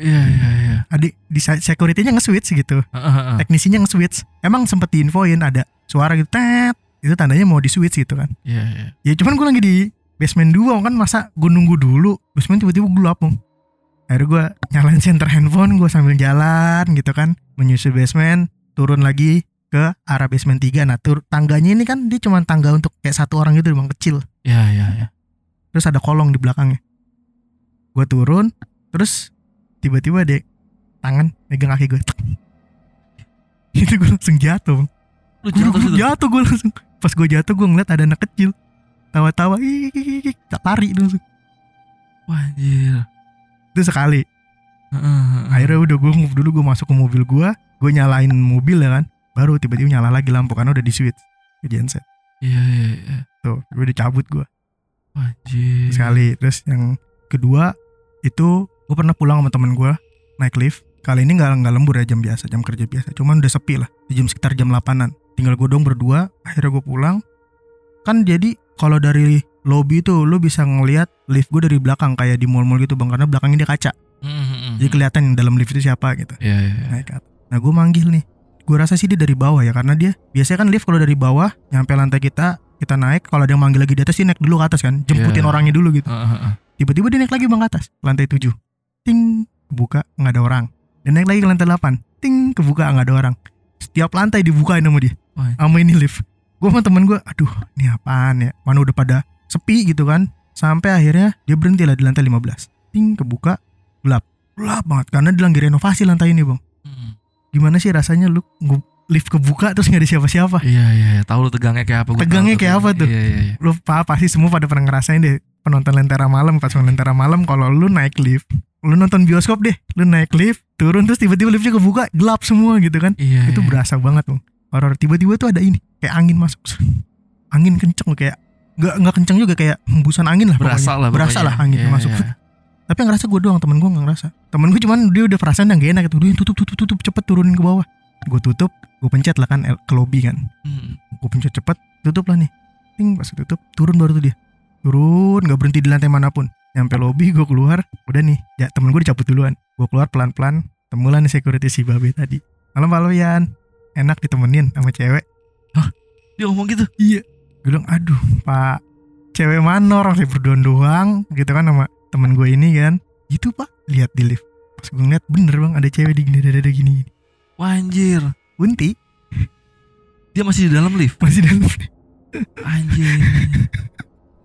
Iya iya iya. adik di se- security-nya nge-switch gitu Heeh, heeh. teknisinya nge-switch emang sempet diinfoin ada suara gitu tet itu tandanya mau di-switch gitu kan Iya iya. ya cuman gue lagi di basement 2 kan masa gue nunggu dulu basement tiba-tiba gelap Bang. akhirnya gue nyalain center handphone gue sambil jalan gitu kan menyusul basement turun lagi ke arah basement 3 nah tur tangganya ini kan dia cuma tangga untuk kayak satu orang gitu bang kecil Iya iya iya. terus ada kolong di belakangnya gue turun terus tiba-tiba deh tangan megang kaki gue itu gue langsung jatuh Bang. Lu Gue jatuh situ. jatuh gue langsung. Pas gue jatuh gue ngeliat ada anak kecil. Tawa-tawa ih, tak lari langsung. Wah, anjir. itu sekali. Akhirnya udah gue dulu gue masuk ke mobil gue gue nyalain mobil ya kan. Baru tiba-tiba nyala lagi lampu karena udah di switch ke genset. Iya, iya, iya. tuh gue dicabut gue Wah, Anjir. sekali. Terus yang kedua itu gue pernah pulang sama temen gue naik lift kali ini nggak nggak lembur ya jam biasa jam kerja biasa cuman udah sepi lah di jam sekitar jam 8an tinggal gue dong berdua akhirnya gue pulang kan jadi kalau dari lobby itu lu bisa ngelihat lift gue dari belakang kayak di mall-mall gitu bang karena belakangnya dia kaca Hmm, hmm, hmm. jadi kelihatan yang dalam lift itu siapa gitu naik ke atas. Nah gue manggil nih. Gue rasa sih dia dari bawah ya karena dia biasanya kan lift kalau dari bawah nyampe lantai kita kita naik kalau ada yang manggil lagi di atas dia naik dulu ke atas kan jemputin Iya. orangnya dulu gitu. Heeh, heeh. Tiba-tiba dia naik lagi bang ke atas lantai 7 Ting kebuka nggak ada orang. Dan naik lagi ke lantai 8 Ting kebuka nggak ada orang. Setiap lantai dibukain sama dia. Sama ini lift. Gue sama temen gue, aduh ini apaan ya? Mana udah pada sepi gitu kan. Sampai akhirnya dia berhenti lah di lantai 15 Ting kebuka gelap. Gelap banget karena dia lagi renovasi lantai ini bang Hmm. gimana sih rasanya lu lift kebuka terus nggak ada siapa-siapa Iya, iya, iya. Tahu lu tegangnya kayak apa? gua Tegangnya kayak apa tuh? Iya, iya, iya. lu pa- pasti semua pada pernah ngerasain deh penonton lentera malam pas lentera malam kalau lu naik lift lu nonton bioskop deh lu naik lift turun terus tiba-tiba liftnya kebuka gelap semua gitu kan. Iya, itu iya. berasa banget tuh horor. Tiba-tiba tuh ada ini kayak angin masuk. Angin kenceng kayak nggak nggak kenceng juga kayak hembusan angin lah berasa pokoknya. lah berasa pokoknya. lah angin Iya, masuk. iya. tapi yang ngerasa gue doang temen gue nggak ngerasa. Temen gue cuman dia udah perasaan yang gak enak gitu. Udah tutup tutup tutup cepet turunin ke bawah. Gue tutup gue pencet lah kan ke lobby kan. Hmm. gue pencet cepet tutup lah nih. Ting pas tutup turun baru tuh dia turun nggak berhenti di lantai mana pun. Nyampe lobby gue keluar udah nih ya temen gue dicabut duluan. Gue keluar pelan pelan temulah nih security si babe tadi. Malam malam Yan enak ditemenin sama cewek. Dia ngomong gitu. iya. Gue bilang aduh pak cewek mana orang saya berdua doang gitu kan sama temen gue ini kan. Gitu pak. Lihat di lift. Pas gue ngeliat bener bang ada cewek di gini ada gini Wah, anjir. Unti. Dia masih di dalam lift. masih dalam Anjir.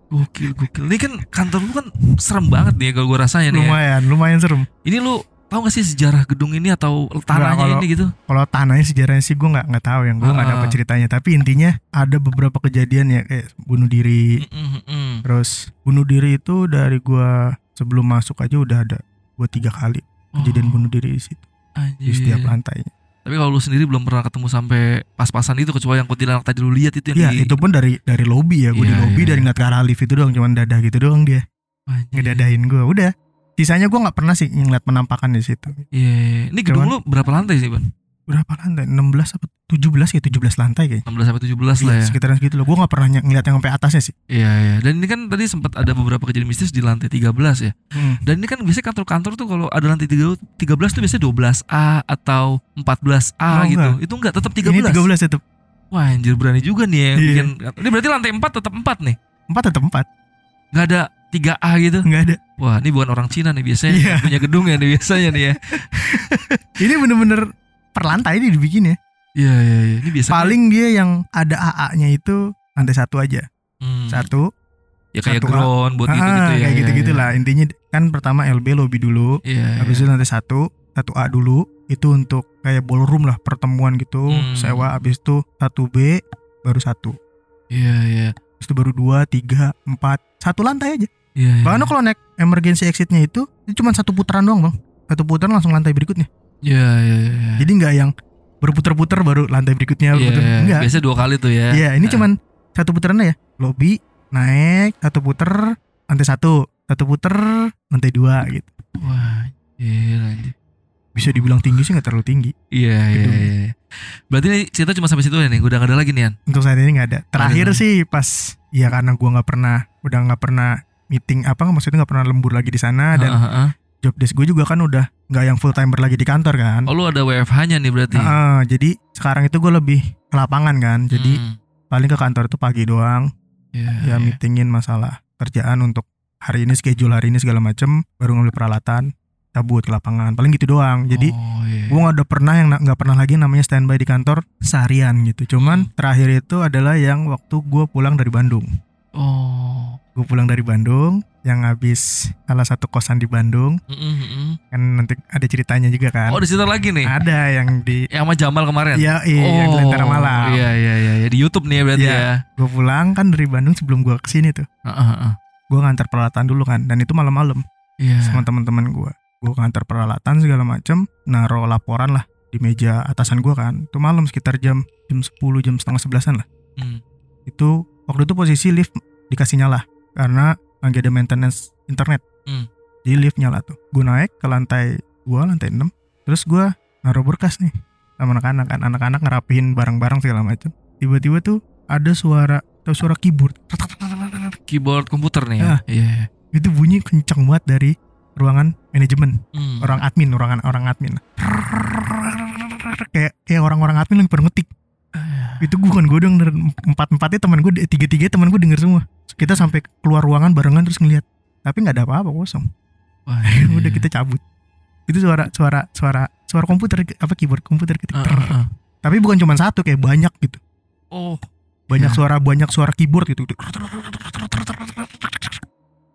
Gokil, gokil. Ini kan kantor lu kan serem banget nih kalau gue rasanya nih. ya. lumayan lumayan serem Ini lu tahu gak sih sejarah gedung ini atau tanahnya kalau- ini gitu? kalau tanahnya sejarahnya sih gue nggak nggak tahu yang gue nggak Ah. dapat ceritanya tapi intinya ada beberapa kejadian ya kayak bunuh diri Mm, mm, mm. terus bunuh diri itu dari gue sebelum masuk aja udah ada gue tiga kali kejadian Oh, bunuh diri di situ di anjir. setiap lantainya Tapi kalau lu sendiri belum pernah ketemu sampai pas-pasan itu kecuali yang kuntilanak tadi lu lihat itu yang Iya di itu pun dari dari lobby ya gue di Iya, lobby iya, dari iya. ngeliat ke arah lift itu doang cuman dadah gitu doang dia Anjir. ngedadahin gue udah sisanya gue nggak pernah sih ngeliat penampakan di situ Iya, iya. Ini gedung Cuman- lu berapa lantai sih, Ban? berapa lantai 16 apa 17 ya 17 lantai kayaknya 16 sampai 17 lah Iya, ya. sekitaran segitu loh gue nggak pernah ngeliat yang sampai atasnya sih Iya, iya. Dan ini kan tadi sempat ada beberapa kejadian mistis di lantai 13 ya. Hmm. Dan ini kan biasanya kantor-kantor tuh kalau ada lantai 3 13 tuh biasanya 12A atau 14A Oh, gitu. enggak. Itu enggak tetap 13. ini 13 tetap Wah, anjir berani juga nih ya yang Iya. bikin. Ini berarti lantai 4 tetap 4 nih. 4 tetap 4 Enggak ada 3A gitu. nggak ada Wah, ini bukan orang Cina nih biasanya Iya. punya gedung ya nih biasanya nih ya. ini bener-bener per lantai ini dibikin ya Iya, iya, iya. Ini biasanya paling dia yang ada AA-nya itu lantai satu aja Hmm. satu ya kayak satu A. ground buat gitu-gitu Ah, ya. kayak iya, gitu-gitu iya. lah intinya kan pertama LB lobby dulu Iya. habis itu lantai satu satu A dulu itu untuk kayak ballroom lah pertemuan gitu Hmm. sewa habis itu satu B baru satu Iya, iya. habis itu baru dua tiga empat satu lantai aja Iya. iya. bahkan kalau naik emergency exitnya itu itu cuma satu putaran doang bang satu putaran langsung lantai berikutnya Iya, iya, iya. jadi nggak yang berputar-putar baru lantai berikutnya Iya, berputar iya. enggak Biasanya dua kali tuh ya. Iya, ini Nah. cuman satu putaran ya. Lobby naik satu puter lantai satu, satu puter lantai dua gitu. Wah, gila anjir. Bisa dibilang tinggi sih nggak terlalu tinggi. Iya, iya, Gedung. iya. Berarti nih cerita cuma sampai situ ya nih, udah gak ada lagi nih An. Untuk saat ini nggak ada. Terakhir sih pas ya karena gua nggak pernah udah nggak pernah meeting apa maksudnya nggak pernah lembur lagi di sana dan Heeh, heeh. Job desk gue juga kan udah nggak yang full timer lagi di kantor kan. Oh lu ada WFH-nya nih berarti. Heeh, jadi sekarang itu gue lebih ke lapangan kan. Jadi Hmm. paling ke kantor itu pagi doang. Iya, ya iya. meetingin masalah kerjaan untuk hari ini schedule hari ini segala macem baru ngambil peralatan cabut ke lapangan paling gitu doang jadi oh, iya. gue nggak ada pernah yang nggak pernah lagi namanya standby di kantor seharian gitu cuman Hmm. terakhir itu adalah yang waktu gue pulang dari Bandung Oh. Gue pulang dari Bandung, yang habis salah satu kosan di Bandung, Mm-mm, mm-mm. kan nanti ada ceritanya juga kan. Oh, di situ lagi nih. Ada yang di Yang sama Jamal kemarin. Iya, iya, yang di Lentera Malam. Iya, iya, iya, iya. Di YouTube nih ya berarti Iya. ya. Gue pulang kan dari Bandung sebelum gue ke sini tuh. Heeh, heeh. Gue ngantar peralatan dulu kan, dan itu malam-malam Iya. sama teman-teman gue. Gue ngantar peralatan segala macem, naruh laporan lah di meja atasan gue kan. Itu malam sekitar jam jam 10 jam setengah sebelasan lah. Hmm. Itu waktu itu posisi lift dikasih nyala karena lagi ada maintenance internet. Hmm. Jadi lift nyala tuh. Gue naik ke lantai 2, lantai 6. Terus gue naruh berkas nih sama anak-anak kan. Anak-anak ngerapihin barang-barang segala macem. Tiba-tiba tuh ada suara atau suara keyboard. Keyboard komputer nih ya. Ah. Iya. Itu bunyi kenceng banget dari ruangan manajemen, Hmm. orang admin, ruangan orang admin. Kayak kayak orang-orang admin lagi pada ngetik. Itu gue kan gue denger empat empatnya teman gue tiga tiga teman gue denger semua. Kita sampai keluar ruangan barengan terus ngeliat. Tapi nggak ada apa-apa kosong. Wah, Udah iya. kita cabut. Itu suara suara suara suara komputer apa keyboard komputer ketik. Ah, ter. ah, ah. Tapi bukan cuma satu kayak banyak gitu. Oh, Banyak Ya. suara banyak suara keyboard gitu.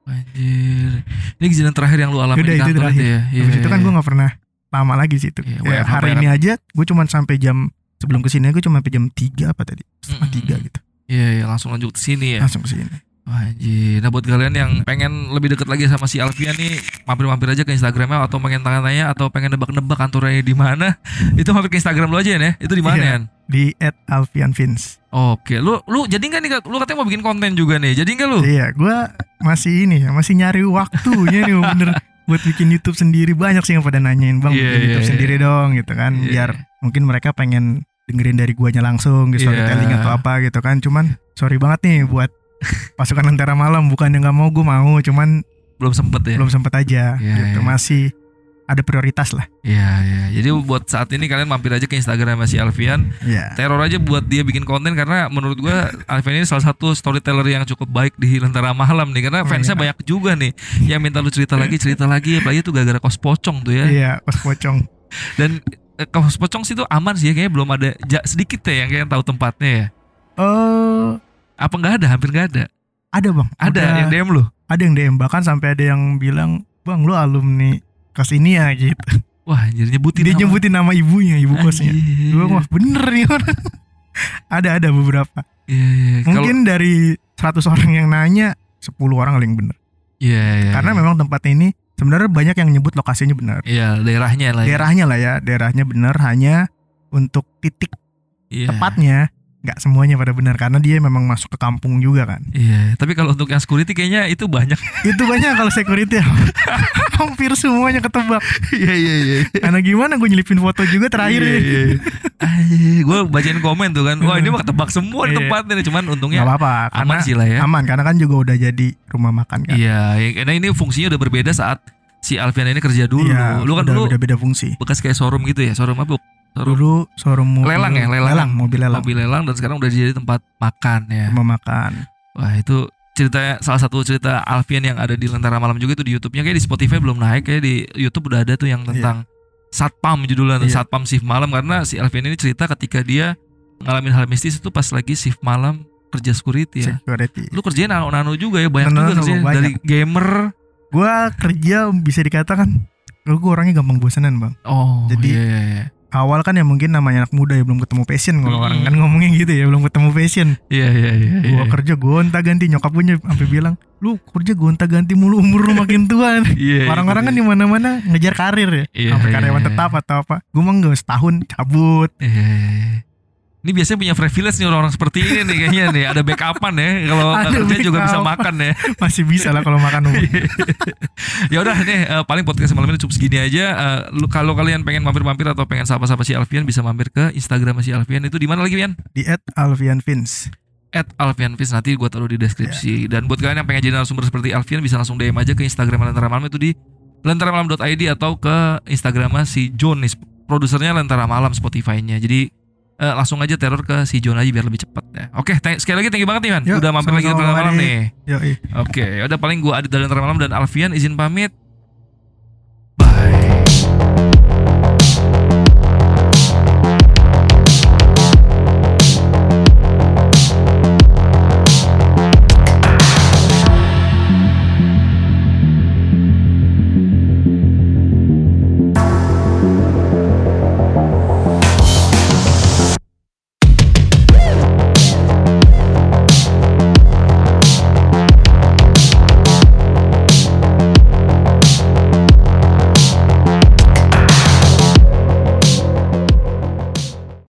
anjir. Ini kejadian terakhir yang lu alami Udah, di itu terakhir. itu ya. Iya, Habis itu kan iya, gue nggak pernah lama lagi sih itu. Iya, Ya, hari ini aja gue cuma sampai jam sebelum ke sini gue cuma sampai jam 3 apa tadi setengah tiga gitu Iya, iya, langsung lanjut ke sini ya. langsung ke sini Wah, anjir. Nah buat kalian yang pengen lebih deket lagi sama si Alfian nih, mampir-mampir aja ke Instagramnya atau pengen tanya-tanya atau pengen nebak-nebak kantornya di mana, itu mampir ke Instagram lu aja ya. Itu di mana Iya. ya? di at Alfian Vince Oke, lu lu jadi nggak nih? Lu katanya mau bikin konten juga nih. Jadi nggak lu? iya gue masih ini ya masih nyari waktunya nih bener buat bikin YouTube sendiri banyak sih yang pada nanyain bang Iya, bikin iya, YouTube iya. sendiri dong gitu kan Iya. biar mungkin mereka pengen dengerin dari guanya langsung gitu Iya. storytelling atau apa gitu kan cuman sorry banget nih buat pasukan Lentera Malam bukan yang nggak mau gue mau cuman Belum sempet ya? belum sempet aja Iya, gitu iya. masih ada prioritas lah Iya, iya. Jadi buat saat ini kalian mampir aja ke Instagram si Alfian. Iya. Teror aja buat dia bikin konten karena menurut gua Alfian ini salah satu storyteller yang cukup baik di Lentera Malam nih karena Oh, fansnya iya. banyak juga nih yang minta lu cerita lagi cerita lagi apalagi tuh gara-gara kos pocong tuh ya. Iya, pas pocong. Dan eh, kos pocong sih tuh aman sih ya kayaknya belum ada ja, sedikit ya yang kayak tahu tempatnya ya. Oh, Apa nggak ada? Hampir nggak ada. ada bang. Ada Udah- yang DM lu. ada yang DM bahkan sampai ada yang bilang, bang lu alumni kos ini ya gitu. Wah, anjir nyebutin Dia nama. nyebutin nama ibunya, ibu kosnya. Anjir. Gue wah bener nih orang. ada ada beberapa. Iya, iya. Mungkin dari 100 orang yang nanya, 10 orang paling bener. Iya, iya. Karena iya. memang tempat ini sebenarnya banyak yang nyebut lokasinya benar. Iya, daerahnya lah. ya. Daerahnya lah ya, daerahnya benar hanya untuk titik Iya. tepatnya nggak semuanya pada benar karena dia memang masuk ke kampung juga kan. Iya, tapi kalau untuk yang security kayaknya itu banyak. Itu banyak kalau security hampir semuanya ketebak. Iya, iya, iya. Karena gimana gue nyelipin foto juga terakhir Iya, ya. iya. gue bacain komen tuh kan. Wah, ini mah ketebak semua di Iya. tempatnya nih. Cuman untungnya Nggak apa-apa aman sih lah ya. aman karena kan juga udah jadi rumah makan kan. Iya, ya, karena ini fungsinya udah berbeda saat si Alfian ini kerja dulu. Iya, Lu kan udah dulu beda-beda fungsi. bekas kayak showroom gitu ya, showroom apa? Showroom Dulu showroom mobil Lelang ya, lelang. mobil lelang, mobil lelang dan sekarang udah jadi tempat makan ya. rumah makan. Wah, itu ceritanya salah satu cerita Alfian yang ada di Lentera Malam juga itu di YouTube-nya kayak di Spotify belum naik kayak di YouTube udah ada tuh yang tentang Satpam judulnya Iya. Satpam shift malam karena si Alfian ini cerita ketika dia ngalamin hal mistis itu pas lagi shift malam kerja security ya. Security. Lu kerjain nano-nano juga ya banyak Nano-nano, juga kerjanya banyak. dari gamer. Gua kerja bisa dikatakan gue orangnya gampang bosanan bang. Oh, Jadi- iya, iya, iya. Awal kan ya mungkin namanya anak muda ya belum ketemu passion kalau Mm-mm. orang kan ngomongnya gitu ya belum ketemu passion. Iya, iya, iya. iya. Gua kerja gonta ganti nyokap gue sampai bilang lu kerja gonta ganti mulu umur lu makin tua. Iya, Orang-orang kan iya. di mana-mana ngejar karir ya, Iya, sampai iya, karyawan iya. tetap atau apa. Gue mah nggak setahun cabut. Iya, iya, iya. Ini biasanya punya privilege nih orang-orang seperti ini nih kayaknya nih ada backupan ya kalau kerja juga bisa makan ya. Masih bisa lah kalau makan ya udah nih eh, paling podcast malam ini cukup segini aja. Eh, kalau kalian pengen mampir-mampir atau pengen sapa-sapa si Alfian bisa mampir ke Instagram si Alfian itu di mana lagi Pian? di at Alfian Vince. At Alfian Fis nanti gua taruh di deskripsi. Iya. Dan buat kalian yang pengen jadi narasumber seperti Alfian bisa langsung DM aja ke Instagram Lentera Malam itu di lentaramalam.id atau ke Instagram si John nih produsernya Lentera Malam Spotify-nya. Jadi eh, langsung aja teror ke si John aja biar lebih cepat ya. Oke, thank- sekali lagi thank you banget nih Man. Yuk, Udah mampir lagi Lentera Malam nih. Oke, udah paling gua Adit dari Malam dan Alfian izin pamit.